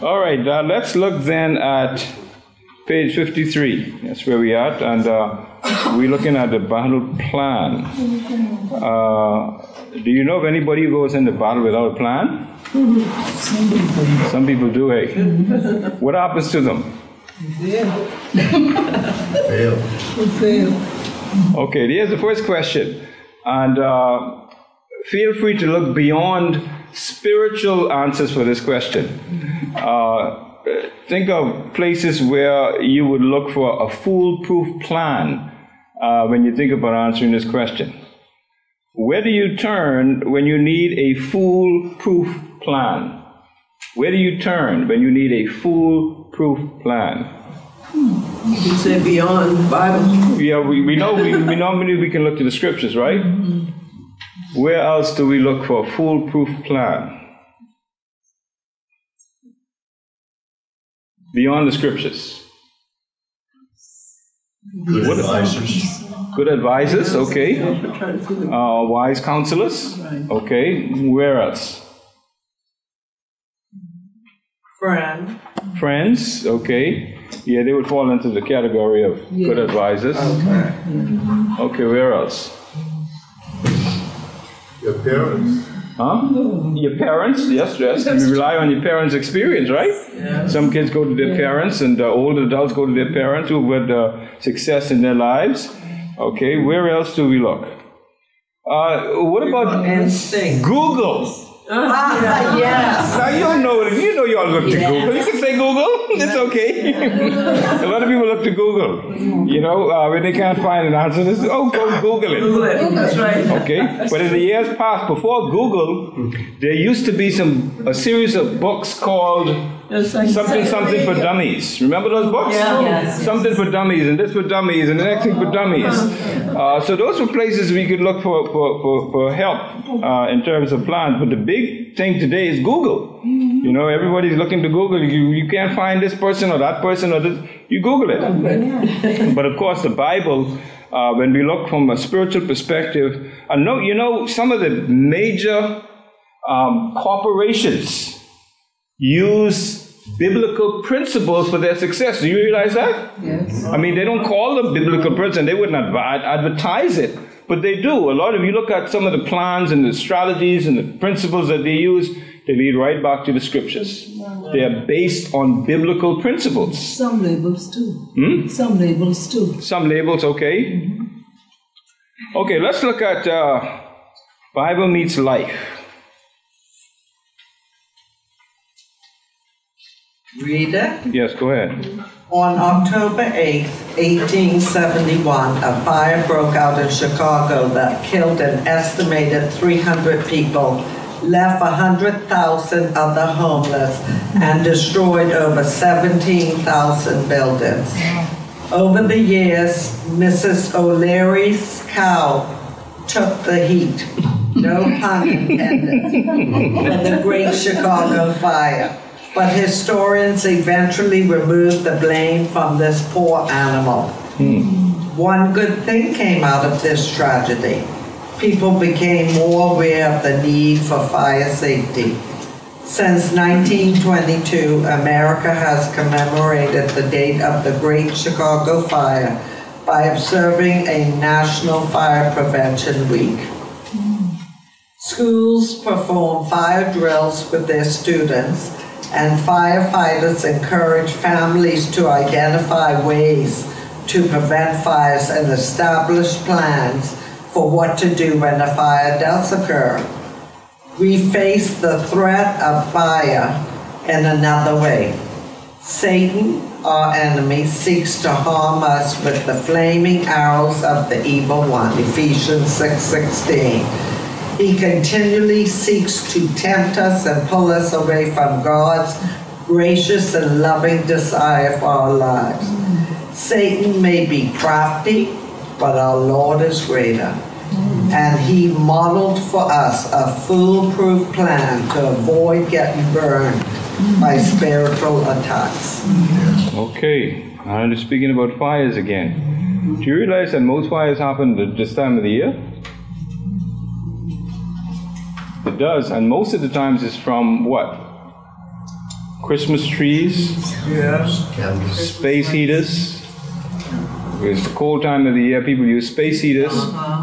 All right, uh, let's look then at page 53. That's where we are, and uh, we're looking at the battle plan. Uh, do you know of anybody who goes into battle without a plan? Some people do, hey. What happens to them? Fail. Fail. Okay, here's the first question. And uh, feel free to look beyond spiritual answers for this question. Uh, think of places where you would look for a foolproof plan uh, when you think about answering this question. Where do you turn when you need a foolproof plan? Where do you turn when you need a foolproof plan? You can say beyond Bible. Yeah, we, we know we, we normally we can look to the scriptures, right? Where else do we look for a foolproof plan? Beyond the scriptures. Good What- advisors. Good advisors, okay. I'm trying to think of- Uh, wise counselors, okay. Where else? Friend. Friends, okay. Yeah, they would fall into the category of good advisors. Okay. Okay, where else? Your parents. Huh? Your parents, yes, yes. You rely on your parents' experience, right? Yeah. Some kids go to their parents, and uh, older adults go to their parents who've had uh, success in their lives. Okay, where else do we look? Uh, what about Instinct. Google? Ah, yes. Now you don't know you know you all look to Google. You can say Google. It's okay. a lot of people look to Google. You know, uh, when they can't find an answer, they say, "Oh, go Google it." Google it. That's right. Okay, but in the years past, before Google, there used to be some a series of books called It's something something for dummies. Remember those books? Yeah. Yes, Something for dummies, and this for dummies, and the next thing for dummies. Uh, so those were places we could look for for, for, for help uh, in terms of plans. But the big thing today is Google. You know, everybody's looking to Google. You you can't find this person or that person or this. You Google it. but of course, the Bible. Uh, when we look from a spiritual perspective, I know you know some of the major um, corporations use biblical principles for their success. Do you realize that? Yes. I mean, they don't call them biblical principles, and they wouldn't advi- advertise it, but they do. A lot of you look at some of the plans and the strategies and the principles that they use, they lead right back to the scriptures. They are based on biblical principles. Some labels too. Hmm? Some labels too. Some labels, okay. Okay, let's look at uh, Bible meets life. Read it. Yes, go ahead. On October 8, 1871, a fire broke out in Chicago that killed an estimated 300 people, left 100,000 other homeless, and destroyed over 17,000 buildings. Over the years, Mrs. O'Leary's cow took the heat, no pun intended, for the Great Chicago Fire. But historians eventually removed the blame from this poor animal. Hmm. One good thing came out of this tragedy. People became more aware of the need for fire safety. Since 1922, America has commemorated the date of the Great Chicago Fire by observing a National Fire Prevention Week. Hmm. Schools perform fire drills with their students, and firefighters encourage families to identify ways to prevent fires and establish plans for what to do when a fire does occur. We face the threat of fire in another way. Satan, our enemy, seeks to harm us with the flaming arrows of the evil one, Ephesians 6:16. He continually seeks to tempt us and pull us away from God's gracious and loving desire for our lives. Satan may be crafty, but our Lord is greater. And he modeled for us a foolproof plan to avoid getting burned by spiritual attacks. Okay, just speaking about fires again. Do you realize that most fires happen at this time of the year? It does, and most of the times it's from what? Christmas trees, Yes. Space heaters. It's the cold time of the year. People use space heaters,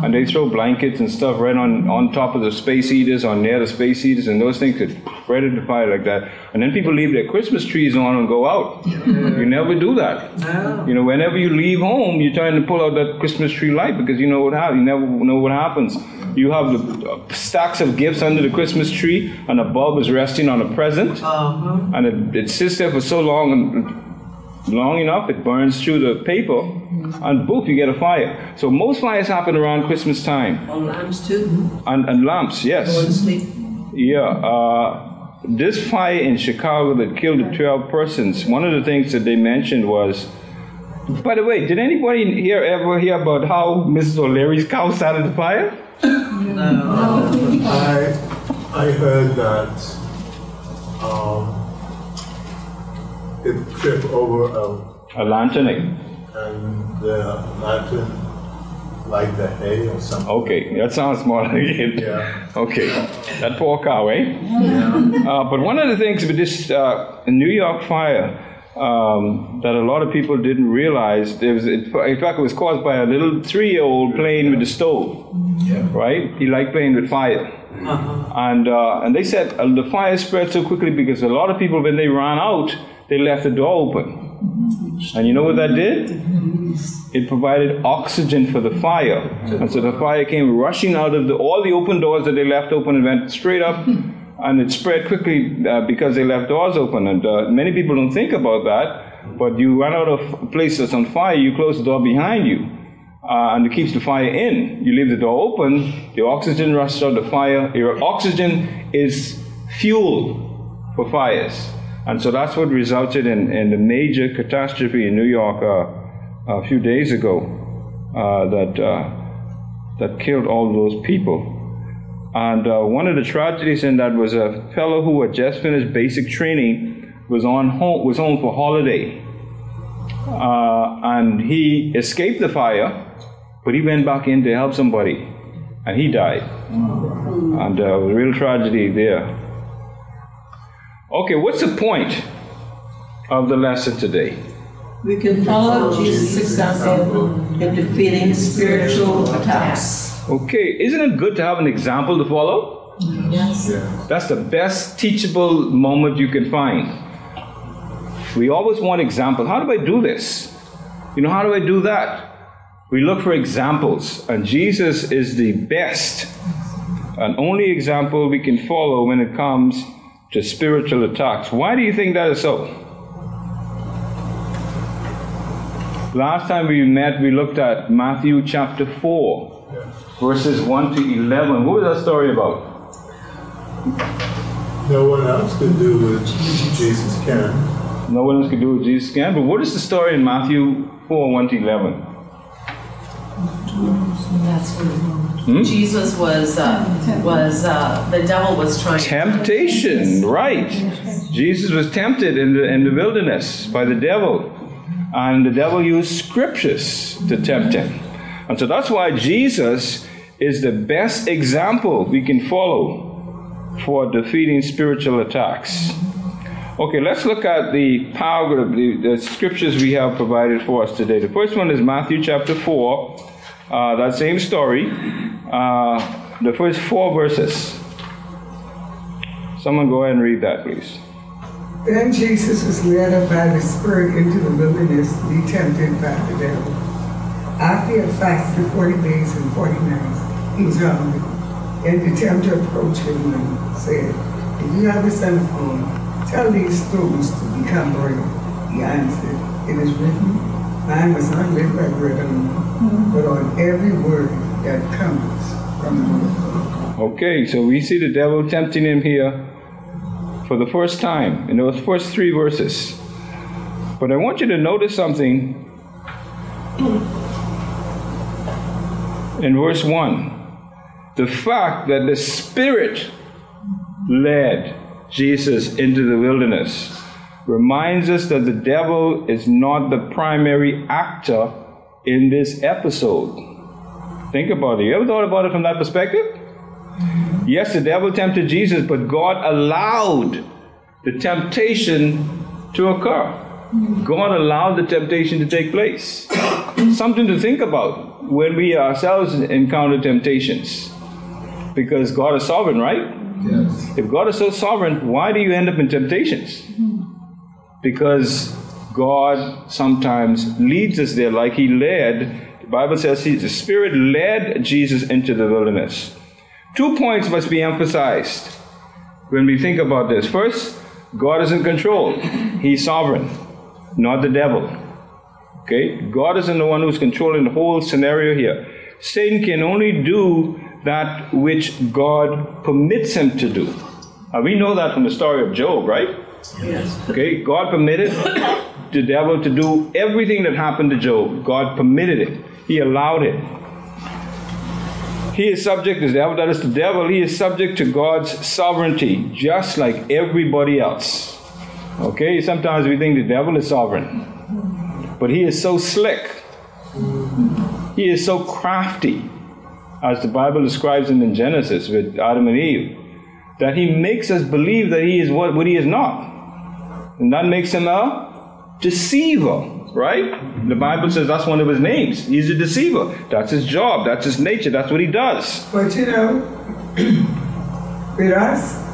and they throw blankets and stuff right on, on top of the space heaters, or near the space heaters, and those things could spread into fire like that. And then people leave their Christmas trees on and go out. You never do that. No. You know, whenever you leave home, you're trying to pull out that Christmas tree light because you know what happens. You never know what happens. You have the uh, stacks of gifts under the Christmas tree, and a bulb is resting on a present, Uh-huh. and it, it sits there for so long and long enough, it burns through the paper, and boom, you get a fire. So most fires happen around Christmas time, On lamps too. and, and lamps, Go yes. to sleep. Yeah, uh, this fire in Chicago that killed 12 persons, one of the things that they mentioned was, by the way, did anybody here ever hear about how Mrs. O'Leary's cow started the fire? I, I heard that, um, it tripped over a, A lantern. and the lantern, like the hay or something. Okay, that sounds more like it. Yeah. Okay, that poor cow, eh? Uh, but one of the things with this uh, New York fire um, that a lot of people didn't realize, there was, in fact, it was caused by a little three-year-old playing with the stove. Yeah. Right? He liked playing with fire. And, uh, and they said uh, the fire spread so quickly because a lot of people, when they ran out, they left the door open. And you know what that did? It provided oxygen for the fire. And so the fire came rushing out of the, all the open doors that they left open and went straight up. And it spread quickly uh, because they left doors open. And uh, many people don't think about that. But you run out of places on fire, you close the door behind you. Uh, and it keeps the fire in. You leave the door open, the oxygen rushes out the fire. Your oxygen is fuel for fires. And so that's what resulted in, in the major catastrophe in New York uh, a few days ago uh, that, uh, that killed all those people. And uh, one of the tragedies in that was a fellow who had just finished basic training was on home, was home for holiday. Uh, and he escaped the fire, but he went back in to help somebody, and he died. And uh, a real tragedy there. Okay, what's the point of the lesson today? We can follow Jesus' example in defeating spiritual attacks. Okay, isn't it good to have an example to follow? Yes. Yeah. That's the best teachable moment you can find. We always want examples. How do I do this? You know, how do I do that? We look for examples, and Jesus is the best and only example we can follow when it comes to spiritual attacks. Why do you think that is so? Last time we met, we looked at Matthew chapter 4, verses 1 to 11. What was that story about? No one else could do what Jesus can. No one else could do what Jesus can. But what is the story in Matthew 4 1 to 11? What Jesus was, uh, was, uh, the devil was trying. Temptation, right. Jesus was tempted in the, in the wilderness by the devil. And the devil used scriptures to tempt him. And so that's why Jesus is the best example we can follow for defeating spiritual attacks. Okay, let's look at the power, the, the scriptures we have provided for us today. The first one is Matthew chapter 4, uh, that same story, uh, the first four verses. Someone go ahead and read that, please. Then Jesus was led up by the Spirit into the wilderness to be tempted by the devil. After he had fasted forty days and forty nights, he was hungry. And the tempter approached him and said, If you have the Son of God, tell these stones to become bread. He answered, It is written, Man must not by bread alone, but on every word that comes from the God. Okay, so we see the devil tempting him here for the first time in those first three verses. But I want you to notice something in verse 1 the fact that the Spirit led Jesus into the wilderness reminds us that the devil is not the primary actor in this episode. Think about it. You ever thought about it from that perspective? Yes, the devil tempted Jesus, but God allowed the temptation to occur. God allowed the temptation to take place. Something to think about when we ourselves encounter temptations. Because God is sovereign, right? Yes. If God is so sovereign, why do you end up in temptations? Mm-hmm. Because God sometimes leads us there, like He led. The Bible says he, the Spirit led Jesus into the wilderness. Two points must be emphasized when we think about this. First, God is in control, He's sovereign, not the devil. Okay? God isn't the one who's controlling the whole scenario here. Satan can only do that which God permits him to do. And we know that from the story of Job, right? Yes. Okay, God permitted the devil to do everything that happened to Job. God permitted it. He allowed it. He is subject, to the devil, that is the devil, he is subject to God's sovereignty, just like everybody else. Okay, sometimes we think the devil is sovereign, but he is so slick, he is so crafty, as the Bible describes him in Genesis with Adam and Eve, that he makes us believe that he is what, what he is not. And that makes him a deceiver, right? The Bible says that's one of his names. He's a deceiver. That's his job. That's his nature. That's what he does. But you know, with us,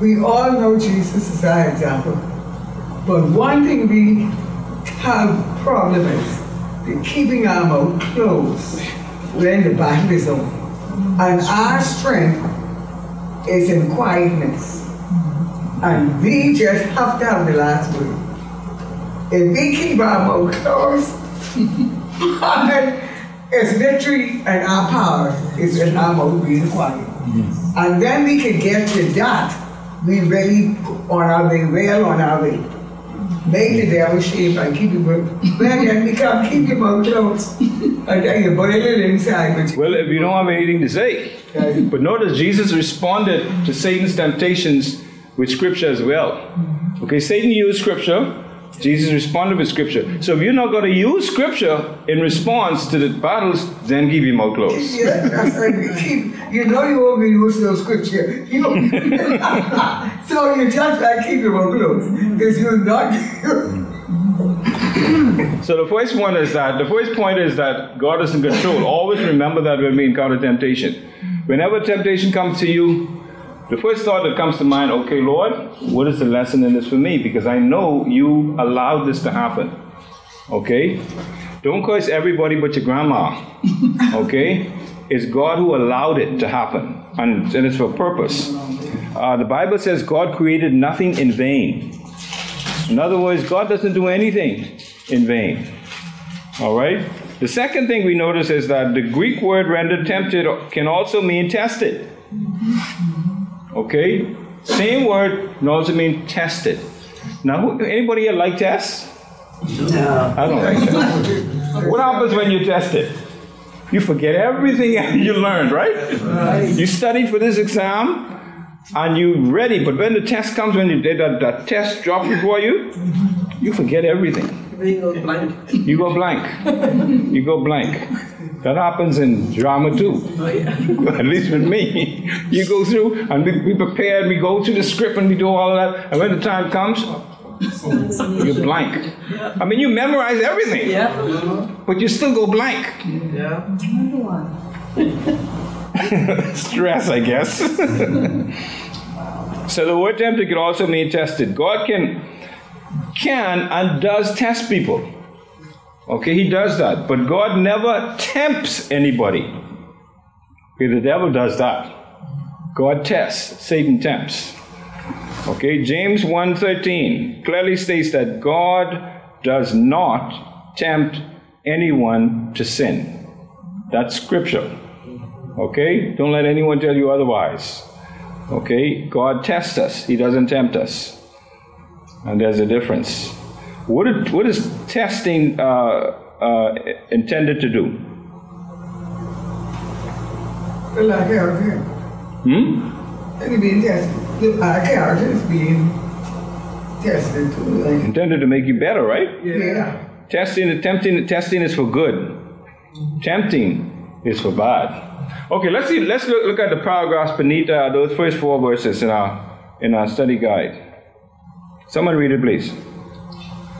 we all know Jesus is our example. But one thing we have problem is the keeping our mouth closed when the battle is on. And our strength is in quietness. And we just have to have the last word. If we keep our mouth closed, it's victory and our power is in our mouth being quiet. Mm-hmm. And then we can get to that. We really on our way, well on our way. Make the devil shame and keep him well, then we can't keep him out close. And then you boil it inside. Well, if you don't have anything to say. But notice Jesus responded to Satan's temptations with scripture as well. Okay, Satan used scripture. Jesus responded with scripture. So if you're not going to use scripture in response to the battles, then keep your more that's right. You know you won't be using no scripture. You so you just like keep your mouth closed. Because you're not So the first one is that the first point is that God is in control. Always remember that when we encounter temptation. Whenever temptation comes to you, the first thought that comes to mind, okay, Lord, what is the lesson in this for me? Because I know you allowed this to happen. Okay? Don't curse everybody but your grandma. Okay? It's God who allowed it to happen. And, and it's for a purpose. Uh, the Bible says God created nothing in vain. In other words, God doesn't do anything in vain. All right? The second thing we notice is that the Greek word rendered tempted can also mean tested. Okay? Same word also mean tested. Now, anybody here like tests? No. I don't like tests. What happens when you test it? You forget everything you learned, right? You studied for this exam and you're ready, but when the test comes, when you did that, that test drop before you, you forget everything. We go blank. You go blank. You go blank. That happens in drama too. At least with me. You go through and we, we prepare and we go through the script and we do all of that. And when the time comes, you're blank. I mean, you memorize everything, Yeah. but you still go blank. Yeah. Stress, I guess. so the word tempted could also mean tested. God can, can and does test people. Okay, he does that. But God never tempts anybody. Okay, the devil does that. God tests, Satan tempts. Okay, James 1:13 clearly states that God does not tempt anyone to sin. That's scripture. Okay? Don't let anyone tell you otherwise. Okay? God tests us, He doesn't tempt us. And there's a difference. What, is, what is testing uh, uh, intended to do? Well, our character. Hmm? And being tested. Look, Our character is being tested too. Like, Intended to make you better, right? yeah. Testing, tempting, testing is for good. Tempting is for bad. Okay, let's see. Let's look, look at the paragraphs beneath uh, those first four verses in our in our study guide. Someone read it, please.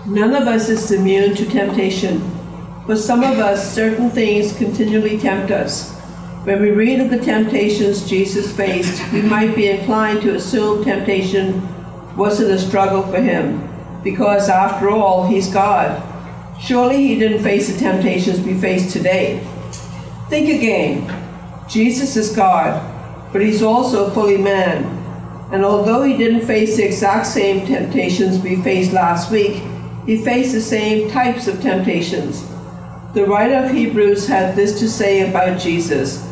None of us is immune to temptation. For some of us, certain things continually tempt us. When we read of the temptations Jesus faced, we might be inclined to assume temptation wasn't a struggle for him, because after all, he's God. Surely he didn't face the temptations we face today. Think again. Jesus is God, but he's also fully man. And although he didn't face the exact same temptations we faced last week, he faced the same types of temptations. The writer of Hebrews had this to say about Jesus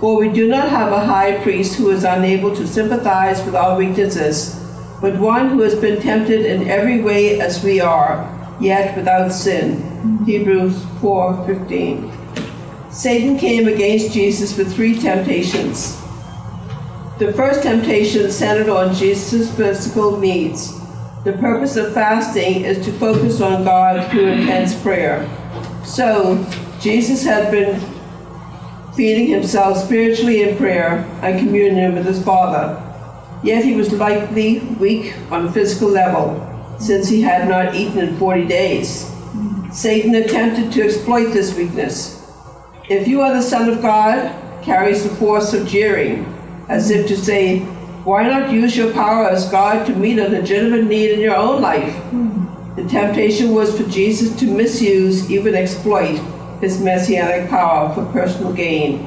For we do not have a high priest who is unable to sympathize with our weaknesses, but one who has been tempted in every way as we are, yet without sin. Hebrews 4:15. Satan came against Jesus with three temptations. The first temptation centered on Jesus' physical needs. The purpose of fasting is to focus on God through intense prayer. So, Jesus had been feeding himself spiritually in prayer and communion with his Father. Yet he was likely weak on a physical level, since he had not eaten in 40 days. Satan attempted to exploit this weakness. If you are the Son of God, carries the force of jeering, as if to say, why not use your power as God to meet a legitimate need in your own life? The temptation was for Jesus to misuse, even exploit, his messianic power for personal gain.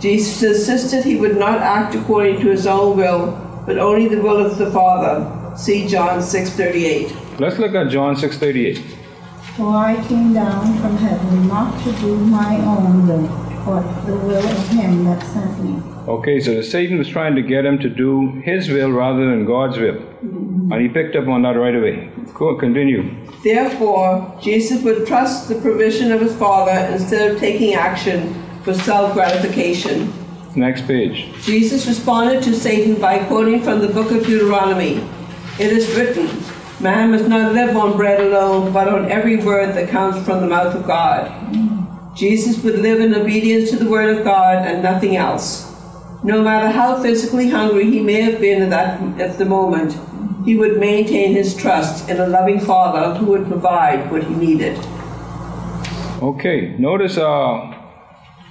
Jesus insisted he would not act according to his own will, but only the will of the Father. See John 6:38. Let's look at John 6:38. For I came down from heaven not to do my own will, but the will of him that sent me. Okay, so Satan was trying to get him to do his will rather than God's will. Mm-hmm. And he picked up on that right away. Cool, continue. Therefore, Jesus would trust the provision of his Father instead of taking action for self gratification. Next page. Jesus responded to Satan by quoting from the book of Deuteronomy It is written, Man must not live on bread alone, but on every word that comes from the mouth of God. Mm. Jesus would live in obedience to the word of God and nothing else. No matter how physically hungry he may have been at, that, at the moment, he would maintain his trust in a loving Father who would provide what he needed. Okay, notice uh,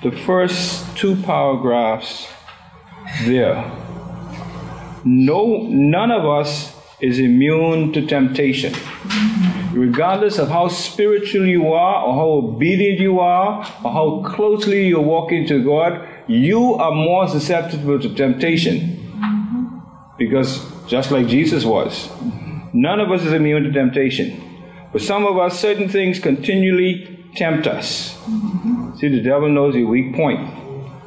the first two paragraphs there. No, none of us is immune to temptation. Regardless of how spiritual you are, or how obedient you are, or how closely you're walking to God, you are more susceptible to temptation. Because just like Jesus was, none of us is immune to temptation. But some of us, certain things continually tempt us. See, the devil knows your weak point,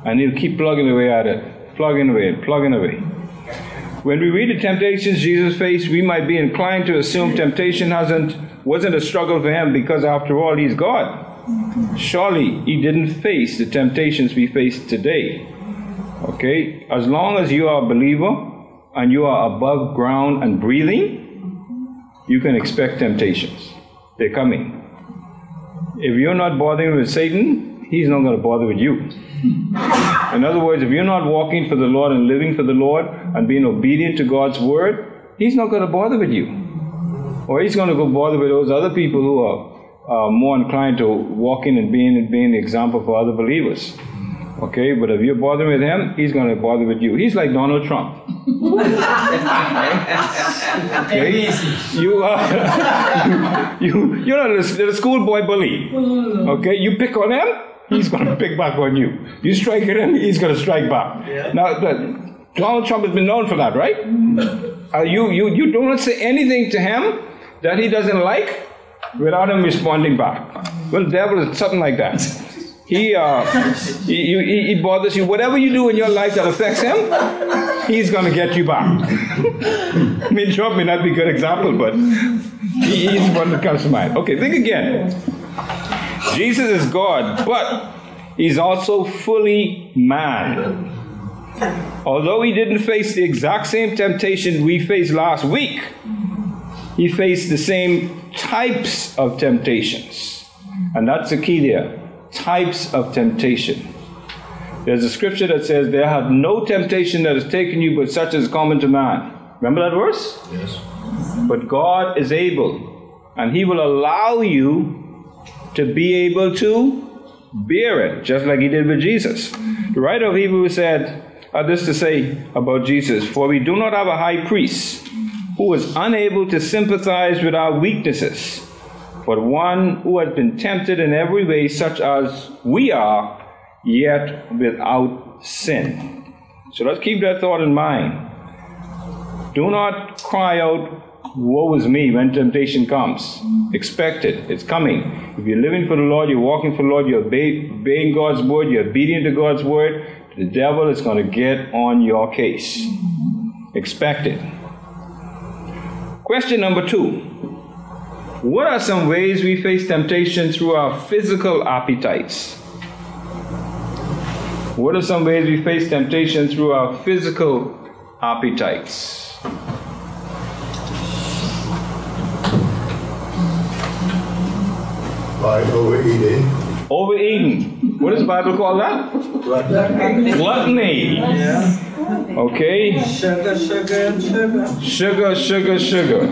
and he'll keep plugging away at it, plugging away, plugging away. When we read the temptations Jesus faced, we might be inclined to assume temptation hasn't wasn't a struggle for him because after all he's God. Surely he didn't face the temptations we face today. Okay? As long as you are a believer and you are above ground and breathing, you can expect temptations. They're coming. If you're not bothering with Satan, he's not going to bother with you. In other words, if you're not walking for the Lord and living for the Lord and being obedient to God's word, He's not going to bother with you. Or He's going to go bother with those other people who are uh, more inclined to walking and being, and being the example for other believers. Okay, but if you're bothering with him, he's going to bother with you. He's like Donald Trump. okay, you are you, you're a, a schoolboy bully. Okay, you pick on him, he's going to pick back on you. You strike at him, he's going to strike back. Yeah. Now, the, Donald Trump has been known for that, right? Uh, you, you, you don't say anything to him that he doesn't like without him responding back. Well, the devil is something like that. He, uh, he, he, he bothers you. Whatever you do in your life that affects him, he's going to get you back. I mean, Trump may not be a good example, but he, he's one that comes to mind. Okay, think again. Jesus is God, but he's also fully man. Although he didn't face the exact same temptation we faced last week, he faced the same types of temptations. And that's the key there types of temptation. There's a scripture that says, There hath no temptation that has taken you but such as common to man. Remember that verse? Yes. But God is able, and He will allow you to be able to bear it, just like He did with Jesus. The writer of Hebrews said, uh, this to say about Jesus, for we do not have a high priest who is unable to sympathize with our weaknesses, but one who has been tempted in every way, such as we are, yet without sin. So let's keep that thought in mind. Do not cry out, Woe is me when temptation comes. Expect it, it's coming. If you're living for the Lord, you're walking for the Lord, you're obeying God's word, you're obedient to God's word, the devil is going to get on your case. Expect it. Question number two What are some ways we face temptation through our physical appetites? What are some ways we face temptation through our physical appetites? By overeating. Overeating. What does the Bible call that? Gluttony. Okay? Sugar, sugar, sugar. Sugar, sugar, sugar.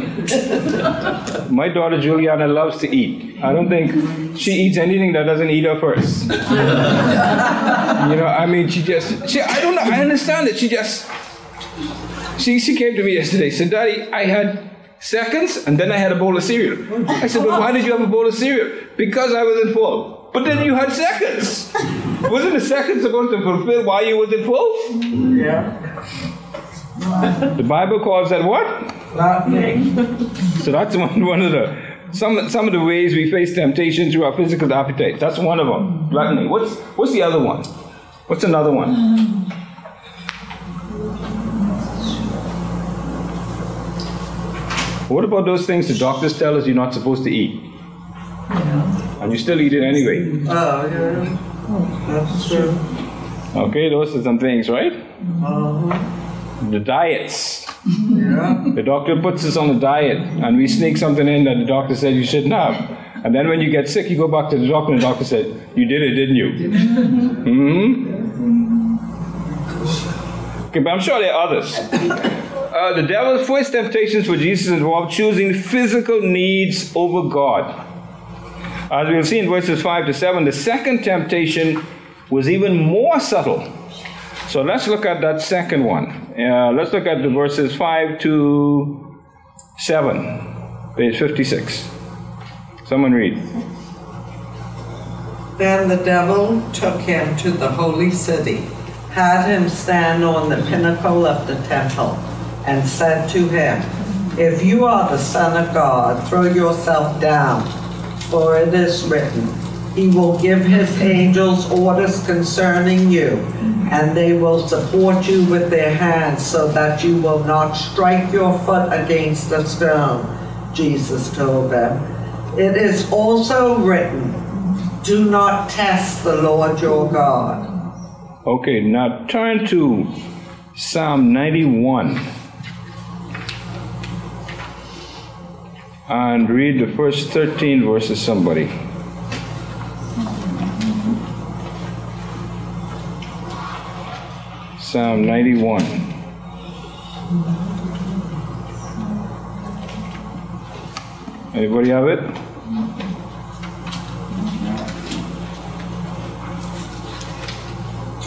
My daughter Juliana loves to eat. I don't think she eats anything that doesn't eat her first. you know, I mean, she just, she, I don't know, I understand it. She just, she, she came to me yesterday, said, Daddy, I had seconds and then I had a bowl of cereal. I said, But why did you have a bowl of cereal? Because I was in full. But then you had seconds. Wasn't the seconds supposed to fulfill why you was in full? Yeah. The Bible calls that what? Gluttony. So that's one, one of the some some of the ways we face temptation through our physical appetite. That's one of them. Gluttony. What's what's the other one? What's another one? What about those things the doctors tell us you're not supposed to eat? And you still eat it anyway. Oh, yeah. That's true. Okay, those are some things, right? Uh-huh. The diets. Yeah. The doctor puts us on a diet and we sneak something in that the doctor said you shouldn't have. And then when you get sick, you go back to the doctor and the doctor said, You did it, didn't you? Mm-hmm. Okay, but I'm sure there are others. Uh, the devil's first temptations for Jesus involved choosing physical needs over God. As we'll see in verses 5 to 7, the second temptation was even more subtle. So let's look at that second one. Uh, let's look at the verses 5 to 7, page 56. Someone read. Then the devil took him to the holy city, had him stand on the pinnacle of the temple, and said to him, If you are the Son of God, throw yourself down, for it is written, He will give His angels orders concerning you, and they will support you with their hands so that you will not strike your foot against a stone. Jesus told them. It is also written, Do not test the Lord your God. Okay, now turn to Psalm 91 and read the first 13 verses, somebody. Psalm 91. Anybody have it?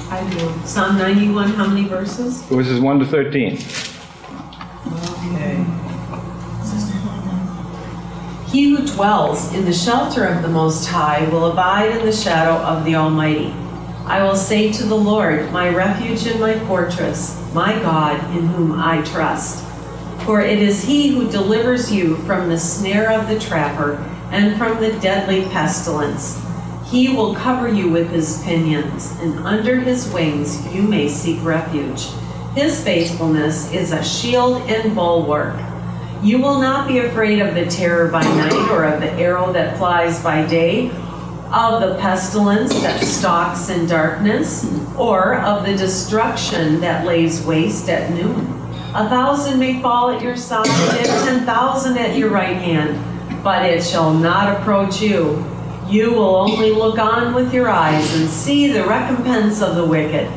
I do. Psalm 91, how many verses? Verses 1 to 13. He who dwells in the shelter of the Most High will abide in the shadow of the Almighty. I will say to the Lord, my refuge and my fortress, my God, in whom I trust. For it is he who delivers you from the snare of the trapper and from the deadly pestilence. He will cover you with his pinions, and under his wings you may seek refuge. His faithfulness is a shield and bulwark. You will not be afraid of the terror by night, or of the arrow that flies by day, of the pestilence that stalks in darkness, or of the destruction that lays waste at noon. A thousand may fall at your side, and ten thousand at your right hand, but it shall not approach you. You will only look on with your eyes and see the recompense of the wicked.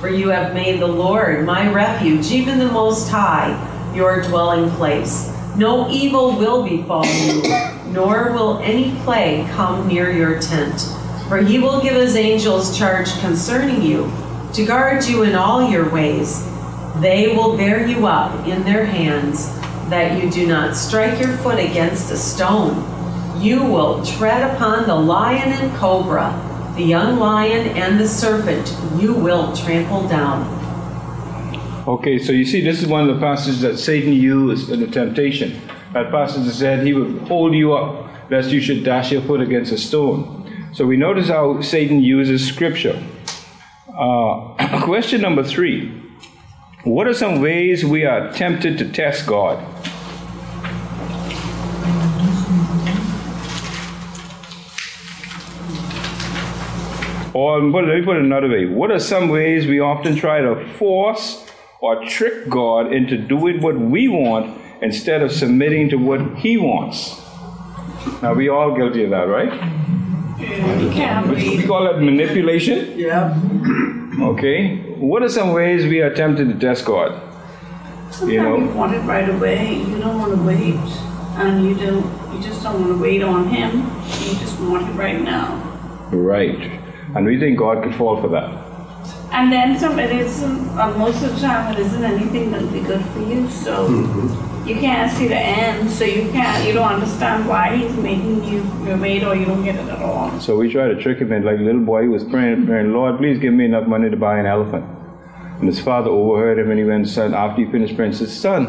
For you have made the Lord my refuge, even the Most High, your dwelling place. No evil will befall you, nor will any plague come near your tent. For he will give his angels charge concerning you, to guard you in all your ways. They will bear you up in their hands, that you do not strike your foot against a stone. You will tread upon the lion and cobra, the young lion and the serpent you will trample down. Okay, so you see, this is one of the passages that Satan used in the temptation. That passage said he would hold you up lest you should dash your foot against a stone. So we notice how Satan uses scripture. Uh, question number three What are some ways we are tempted to test God? Or let me put it another way. What are some ways we often try to force or trick God into doing what we want instead of submitting to what He wants? Now, we all guilty of that, right? You can't We call it manipulation. Yeah. Okay. What are some ways we are tempted to test God? Sometimes You know. you want it right away. You don't want to wait, and you don't. You just don't want to wait on Him. You just want it right now. Right. And we think God could fall for that. And then some. It isn't. Uh, most of the time, it isn't anything that'll be good for you. So you can't see the end. So you can't. You don't understand why He's making you your mate, or you don't get it at all. So we try to trick him and like a little boy he was praying, praying, Lord, please give me enough money to buy an elephant. And his father overheard him and he went said, after he finished praying, said, Son,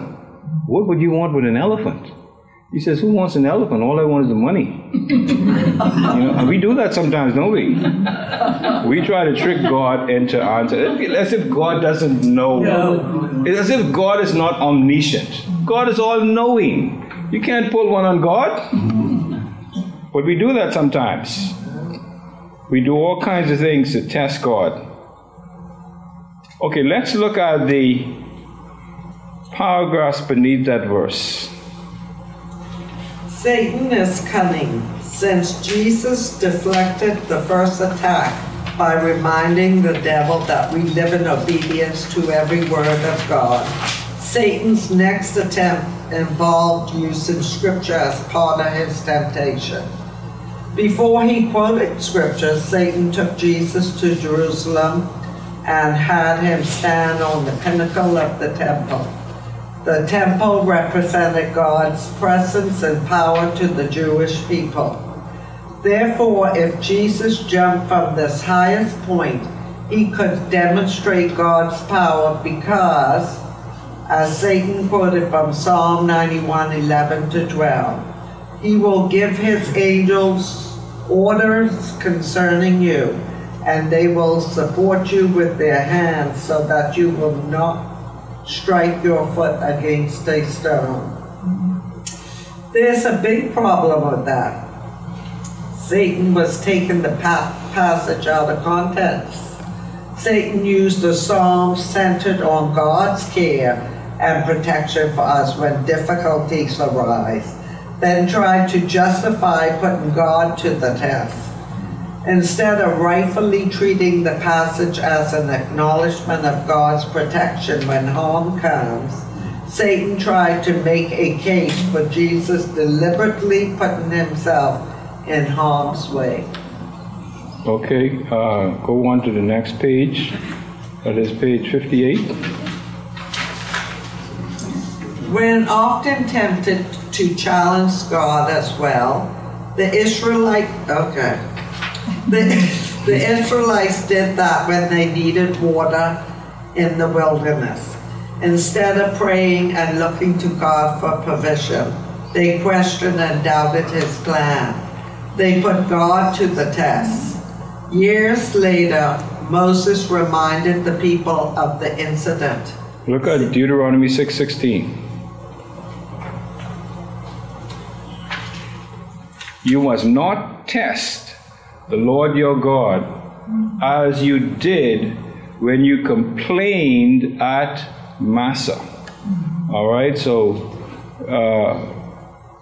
what would you want with an elephant? He says, Who wants an elephant? All I want is the money. you know, and we do that sometimes, don't we? We try to trick God into answer. It's as if God doesn't know. It's as if God is not omniscient. God is all knowing. You can't pull one on God. But we do that sometimes. We do all kinds of things to test God. Okay, let's look at the paragraphs beneath that verse. Satan is cunning, since Jesus deflected the first attack by reminding the devil that we live in obedience to every word of God. Satan's next attempt involved using scripture as part of his temptation. Before he quoted scripture, Satan took Jesus to Jerusalem and had him stand on the pinnacle of the temple. The temple represented God's presence and power to the Jewish people. Therefore, if Jesus jumped from this highest point, he could demonstrate God's power because, as Satan quoted from Psalm 91 11 to 12, he will give his angels orders concerning you, and they will support you with their hands so that you will not strike your foot against a stone. There's a big problem with that. Satan was taking the pa- passage out of context. Satan used the psalm centered on God's care and protection for us when difficulties arise, then tried to justify putting God to the test. Instead of rightfully treating the passage as an acknowledgement of God's protection when harm comes, Satan tried to make a case for Jesus deliberately putting himself in harm's way. Okay, uh, go on to the next page. That is page 58. When often tempted to challenge God as well, the Israelite okay. The, the Israelites did that when they needed water in the wilderness. Instead of praying and looking to God for provision, they questioned and doubted his plan. They put God to the test. Years later, Moses reminded the people of the incident. Look at Deuteronomy 6:16. You must not test the Lord your God as you did when you complained at Massah. All right, so uh,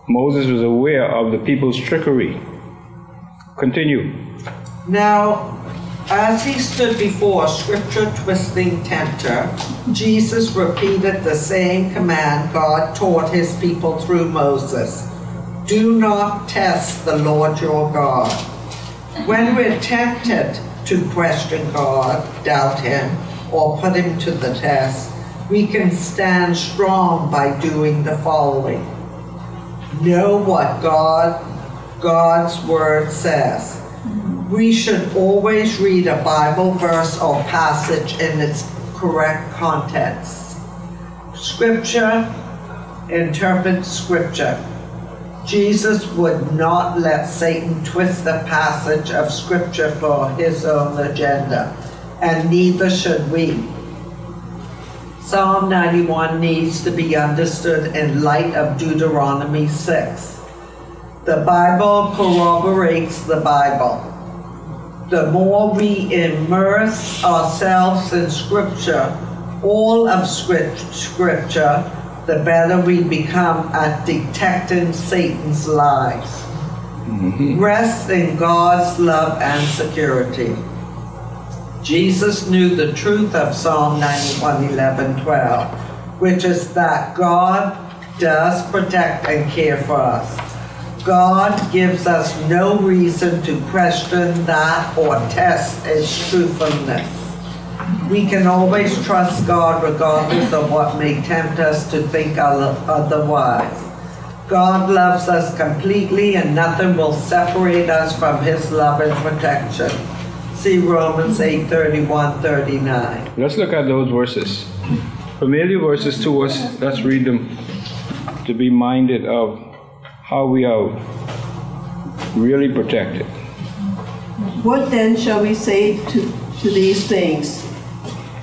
Moses was aware of the people's trickery. Continue. Now, As he stood before scripture twisting tempter, Jesus repeated the same command God taught his people through Moses Do not test the Lord your God. When we're tempted to question God, doubt him, or put him to the test, we can stand strong by doing the following. Know what God God's word says. We should always read a Bible verse or passage in its correct context. Scripture interprets scripture. Jesus would not let Satan twist the passage of scripture for his own agenda, and neither should we. Psalm 91 needs to be understood in light of Deuteronomy 6. The Bible corroborates the Bible. The more we immerse ourselves in Scripture, all of Scripture, the better we become at detecting Satan's lies. Mm-hmm. Rest in God's love and security. Jesus knew the truth of Psalm 91, 11, 12, which is that God does protect and care for us. God gives us no reason to question that or test its truthfulness. We can always trust God regardless of what may tempt us to think otherwise. God loves us completely and nothing will separate us from his love and protection. See Romans 8 31 39. Let's look at those verses. Familiar verses to us, let's read them to be minded of how we are really protected. What then shall we say to, to these things?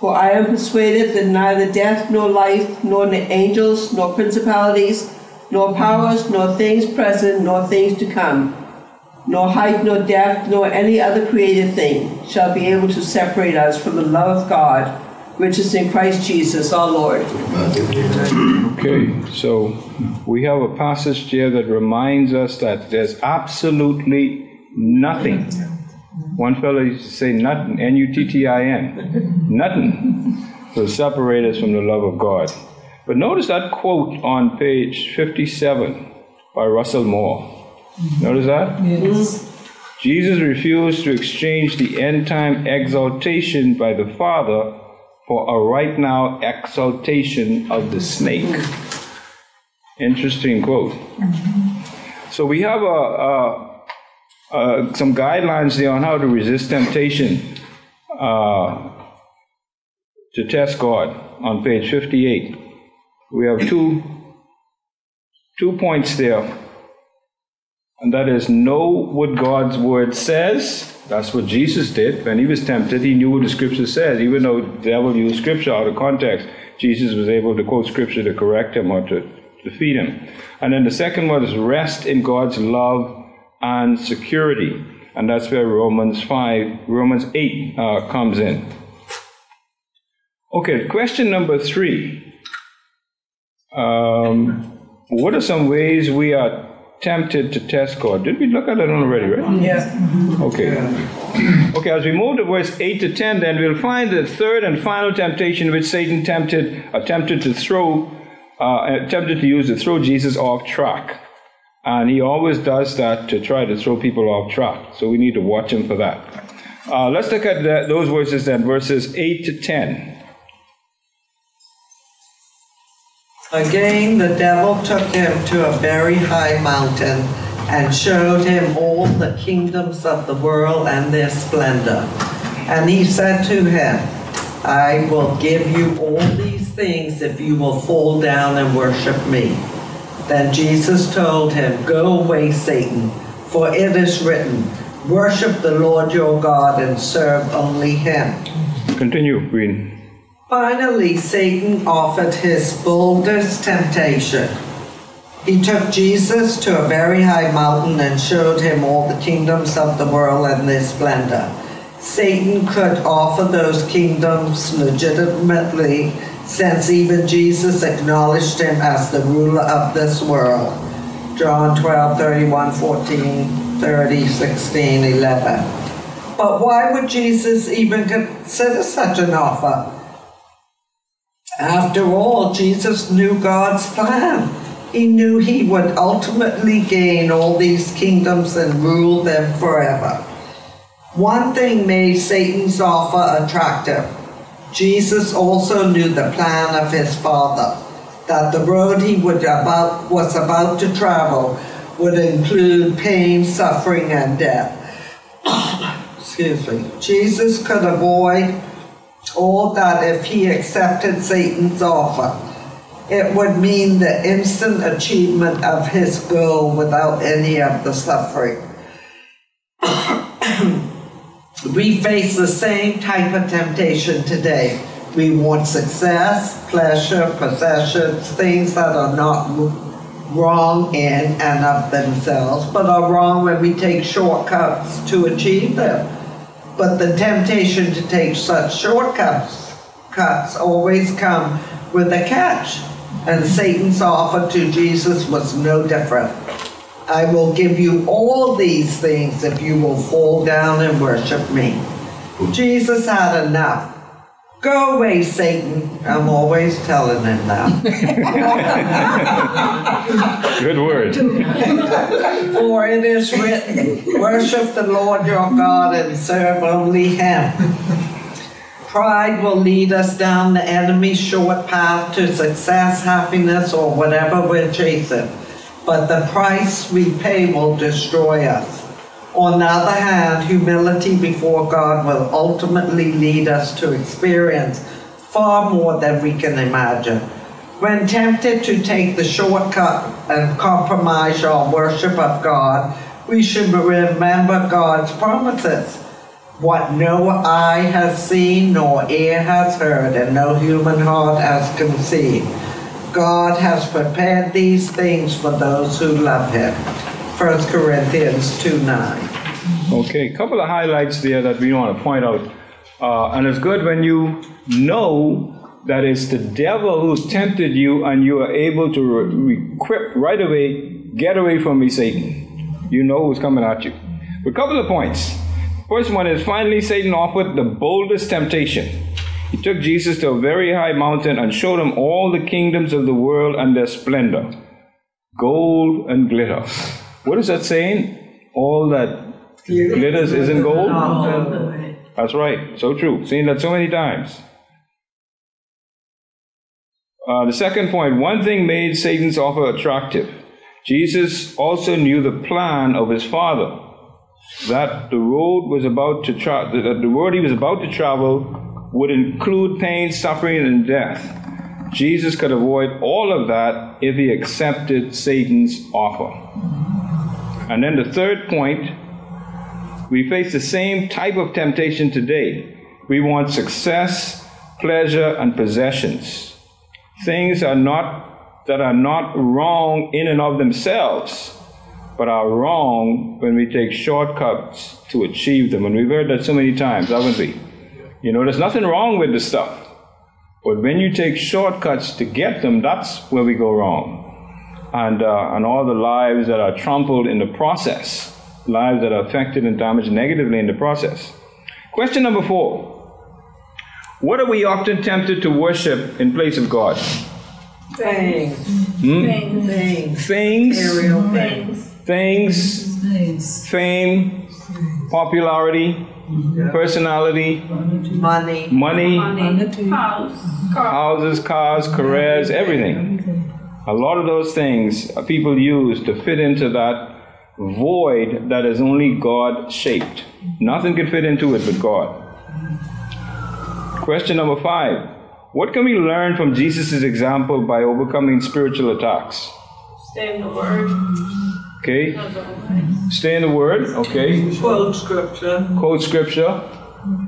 For I am persuaded that neither death, nor life, nor angels, nor principalities, nor powers, nor things present, nor things to come, nor height, nor depth, nor any other created thing shall be able to separate us from the love of God, which is in Christ Jesus our Lord. Okay, so we have a passage here that reminds us that there's absolutely nothing. Mm-hmm. One fellow used to say nothing, N U T T I N, nothing will separate us from the love of God. But notice that quote on page 57 by Russell Moore. Mm-hmm. Notice that? Yes. Mm-hmm. Jesus refused to exchange the end time exaltation by the Father for a right now exaltation of the snake. Interesting quote. So we have a, a, a, some guidelines there on how to resist temptation uh, to test God on page 58. We have two, two points there. And that is know what God's word says. That's what Jesus did. When he was tempted, he knew what the scripture says. Even though the devil used scripture out of context, Jesus was able to quote scripture to correct him or to defeat him. And then the second one is rest in God's love and security. And that's where Romans 5, Romans 8 uh, comes in. Okay, question number three. Um, what are some ways we are tempted to test God? Did we look at that already, right? Yeah. Okay. Okay, as we move to verse 8 to 10, then we'll find the third and final temptation which Satan tempted, attempted to throw, uh, attempted to use to throw Jesus off track. And he always does that to try to throw people off track. So we need to watch him for that. Uh, let's look at that, those verses then, verses 8 to 10. Again, the devil took him to a very high mountain and showed him all the kingdoms of the world and their splendor. And he said to him, I will give you all these things if you will fall down and worship me. Then Jesus told him, Go away, Satan, for it is written, Worship the Lord your God and serve only him. Continue, reading. Finally, Satan offered his boldest temptation. He took Jesus to a very high mountain and showed him all the kingdoms of the world and their splendor. Satan could offer those kingdoms legitimately since even Jesus acknowledged him as the ruler of this world. John 12, 31, 14, 30, 16, 11. But why would Jesus even consider such an offer? After all, Jesus knew God's plan. He knew he would ultimately gain all these kingdoms and rule them forever. One thing made Satan's offer attractive. Jesus also knew the plan of his Father, that the road he about, was about to travel would include pain, suffering, and death. Excuse me. Jesus could avoid all that if he accepted Satan's offer. It would mean the instant achievement of his goal without any of the suffering. we face the same type of temptation today. We want success, pleasure, possessions, things that are not wrong in and of themselves, but are wrong when we take shortcuts to achieve them. But the temptation to take such shortcuts cuts always come with a catch. And Satan's offer to Jesus was no different. I will give you all these things if you will fall down and worship me. Jesus had enough. Go away, Satan. I'm always telling him that. Good word. For it is written, Worship the Lord your God and serve only him. Pride will lead us down the enemy's short path to success, happiness, or whatever we're chasing. But the price we pay will destroy us. On the other hand, humility before God will ultimately lead us to experience far more than we can imagine. When tempted to take the shortcut and compromise our worship of God, we should remember God's promises. What no eye has seen, nor ear has heard, and no human heart has conceived. God has prepared these things for those who love Him. 1 Corinthians 2 9. Okay, a couple of highlights there that we want to point out. Uh, and it's good when you know that it's the devil who's tempted you and you are able to re- equip right away, get away from me, Satan. You know who's coming at you. A couple of points. First one is finally Satan offered the boldest temptation. He took Jesus to a very high mountain and showed him all the kingdoms of the world and their splendor gold and glitter. What is that saying? All that glitters isn't gold? That's right. So true. Seen that so many times. Uh, the second point one thing made Satan's offer attractive. Jesus also knew the plan of his Father, that the road was about to tra- that the road he was about to travel would include pain, suffering, and death. Jesus could avoid all of that if he accepted Satan's offer. And then the third point we face the same type of temptation today. We want success, pleasure, and possessions. Things are not that are not wrong in and of themselves, but are wrong when we take shortcuts to achieve them. And we've heard that so many times, haven't we? You know, there's nothing wrong with the stuff. But when you take shortcuts to get them, that's where we go wrong. And, uh, and all the lives that are trampled in the process, lives that are affected and damaged negatively in the process. Question number four What are we often tempted to worship in place of God? Things. Hmm? Things. Things. Things, Things. things, Things. fame, popularity, mm-hmm. personality, Money. money, Money, house, houses, cars, careers, everything. A lot of those things people use to fit into that void that is only God shaped. Nothing can fit into it but God. Question number five What can we learn from Jesus' example by overcoming spiritual attacks? Stay in the word. Okay, Those are the things. stay in the Word, okay, Quote scripture. quote scripture,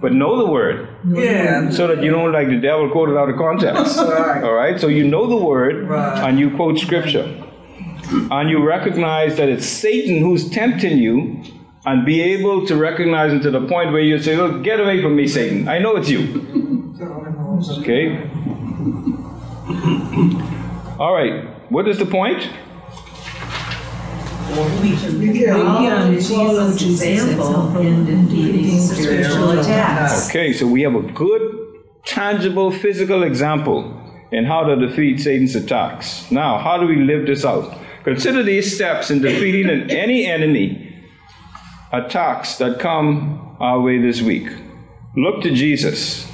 but know the Word Yeah. so that you don't like the devil quote it out of context. Right. All right, so you know the Word Right. and you quote scripture. And you recognize that it's Satan who's tempting you, and be able to recognize it to the point where you say, Look, get away from me, Satan. I know it's you. Okay? All right, what is the point? We can Follow Jesus' example in defeating spiritual attacks. Okay, so we have a good, tangible, physical example in how to defeat Satan's attacks. Now, how do we live this out? Consider these steps in defeating any enemy attacks that come our way this week. Look to Jesus.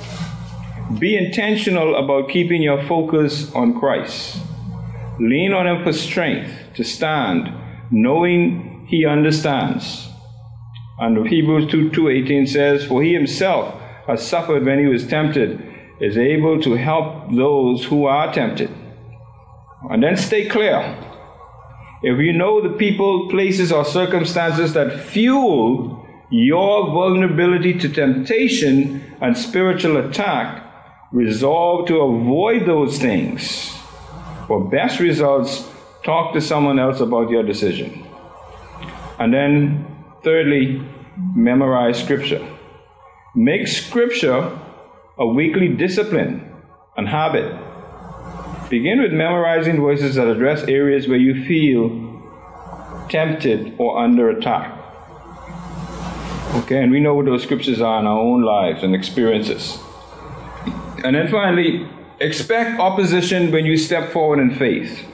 Be intentional about keeping your focus on Christ. Lean on Him for strength to stand, knowing He understands. And Hebrews 2 2:18 says, For he himself has suffered when he was tempted, is able to help those who are tempted. And then stay clear. If you know the people, places, or circumstances that fuel your vulnerability to temptation and spiritual attack, resolve to avoid those things. For best results, talk to someone else about your decision. And then, thirdly, memorize scripture. Make scripture a weekly discipline and habit. Begin with memorizing verses that address areas where you feel tempted or under attack. Okay, and we know what those scriptures are in our own lives and experiences. And then finally, expect opposition when you step forward in faith.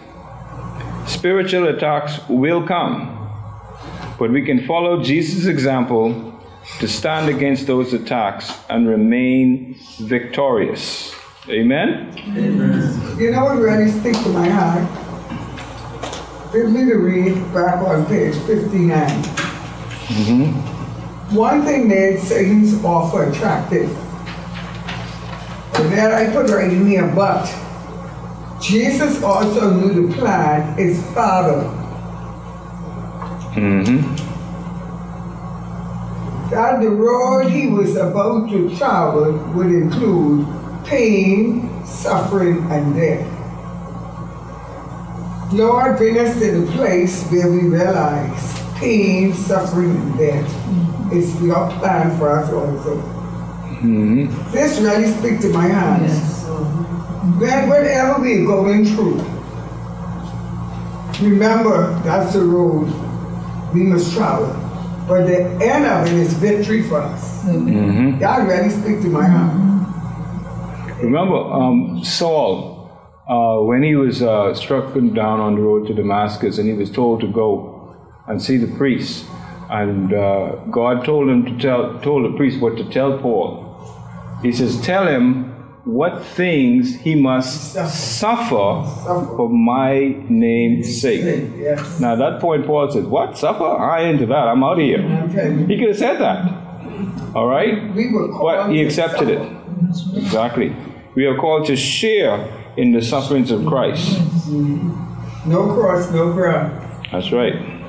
Spiritual attacks will come, but we can follow Jesus' example to stand against those attacks and remain victorious. Amen? You know what really sticks to my heart? Let me to read back on page 59. Mm-hmm. One thing that Satan's offer attractive. And then I put right in here, but Jesus also knew the plan his father. Mhm. That the road he was about to travel would include pain, suffering, and death. Lord, bring us to the place where we realize pain, suffering, and death is your plan for us also. Mhm. This really speaks to my heart. Whatever we're going through, remember that's the road we must travel. But the end of it is victory for us. That really speak to my heart. Remember, um, Saul, uh, when he was uh, struck down on the road to Damascus and he was told to go and see the priest, and uh, God told him to tell, told the priest what to tell Paul. He says, Tell him what things he must suffer for my name's sake. Yes. Now, at that point, Paul said, What? Suffer? I ain't into that. I'm out of here. Okay. He could have said that. All right? We But he accepted it. Exactly. We are called to share in the sufferings of Christ. No cross, no crown. That's right.